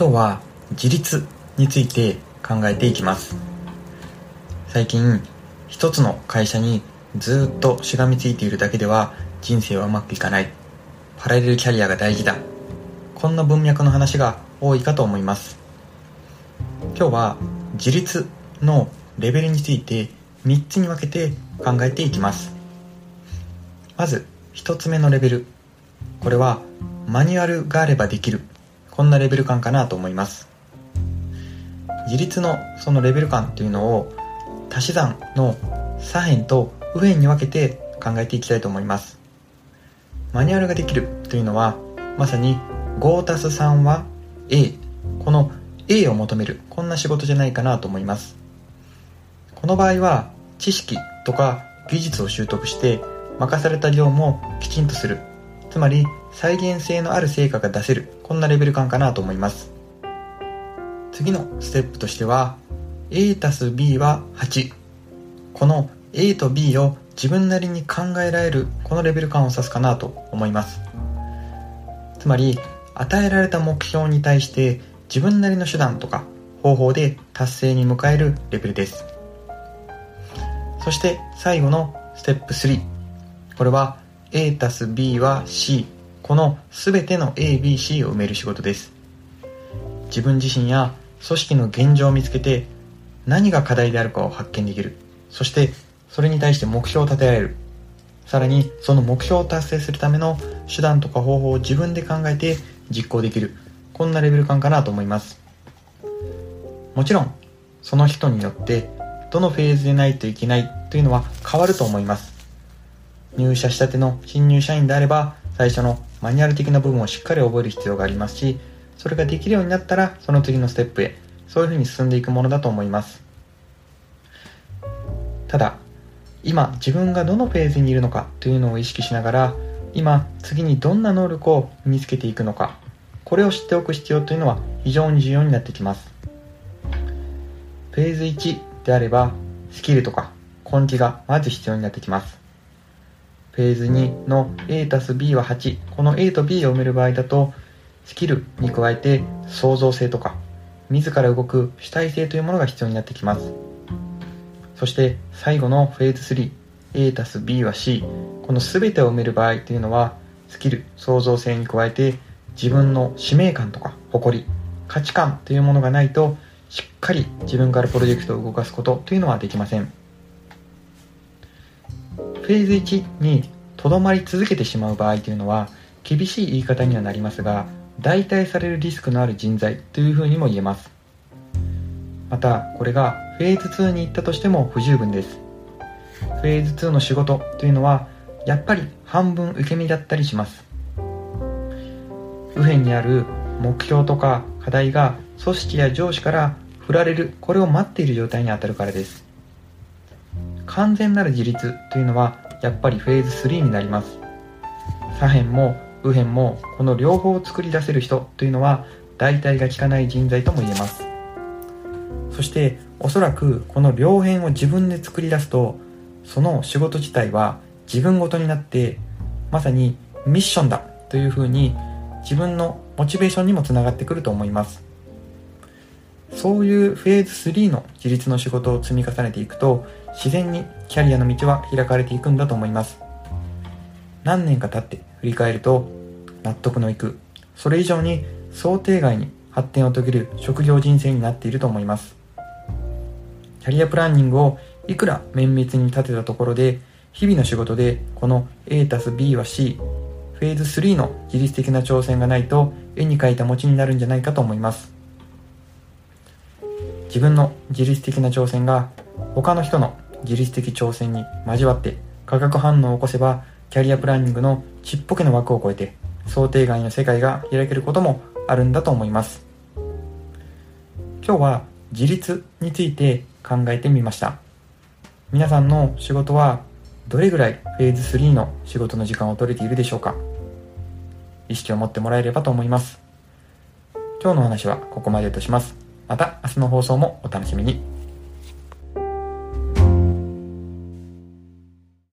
今日は自立について考えていきます。最近一つの会社にずっとしがみついているだけでは人生はうまくいかない。パラレルキャリアが大事だ。こんな文脈の話が多いかと思います。今日は自立のレベルについて3つに分けて考えていきます。まず1つ目のレベル。これはマニュアルがあればできる。こんなレベル感かなと思います。自立のそのレベル感というのを足し算の左辺と右辺に分けて考えていきたいと思います。マニュアルができるというのはまさに 5+3 は A この A を求めるこんな仕事じゃないかなと思います。この場合は知識とか技術を習得して任された業務をきちんとする。つまり再現性のある成果が出せるこんなレベル感かなと思います。次のステップとしては A たす B は8この A と B を自分なりに考えられるこのレベル感を指すかなと思います。つまり与えられた目標に対して自分なりの手段とか方法で達成に迎えるレベルです。そして最後のステップ3これは A たす B は C この全ての ABC を埋める仕事です。自分自身や組織の現状を見つけて何が課題であるかを発見できる。そしてそれに対して目標を立てられる。さらにその目標を達成するための手段とか方法を自分で考えて実行できる。こんなレベル感かなと思います。もちろんその人によってどのフェーズでないといけないというのは変わると思います。入社したての新入社員であれば最初のマニュアル的な部分をしっかり覚える必要がありますしそれができるようになったらその次のステップへそういうふうに進んでいくものだと思います。ただ今自分がどのフェーズにいるのかというのを意識しながら今次にどんな能力を身につけていくのかこれを知っておく必要というのは非常に重要になってきます。フェーズ1であればスキルとか根気がまず必要になってきます。フェーズ2の A たす B は8この A と B を埋める場合だとスキルに加えて創造性とか自ら動く主体性というものが必要になってきます。そして最後のフェーズ 3A たす B は C この全てを埋める場合というのはスキル創造性に加えて自分の使命感とか誇り価値観というものがないとしっかり自分からプロジェクトを動かすことというのはできません。フェーズ1にとどまり続けてしまう場合というのは厳しい言い方にはなりますが代替されるリスクのある人材というふうにも言えます。またこれがフェーズ2に行ったとしても不十分です。フェーズ2の仕事というのはやっぱり半分受け身だったりします。右辺にある目標とか課題が組織や上司から振られるこれを待っている状態にあたるからです。完全なる自立というのはやっぱりフェーズ3になります。左辺も右辺もこの両方を作り出せる人というのは代替が効かない人材とも言えます。そしておそらくこの両辺を自分で作り出すとその仕事自体は自分ごとになってまさにミッションだというふうに自分のモチベーションにもつながってくると思います。そういうフェーズ3の自立の仕事を積み重ねていくと自然にキャリアの道は開かれていくんだと思います。何年か経って振り返ると納得のいくそれ以上に想定外に発展を遂げる職業人生になっていると思います。キャリアプランニングをいくら綿密に立てたところで日々の仕事でこの A たす B は C フェーズ3の自律的な挑戦がないと絵に描いた餅になるんじゃないかと思います。自分の自律的な挑戦が他の人の自律的挑戦に交わって化学反応を起こせばキャリアプランニングのちっぽけな枠を超えて想定外の世界が開けることもあるんだと思います。今日は自立について考えてみました。皆さんの仕事はどれぐらいフェーズ3の仕事の時間を取れているでしょうか。意識を持ってもらえればと思います。今日の話はここまでとします。また明日の放送もお楽しみに。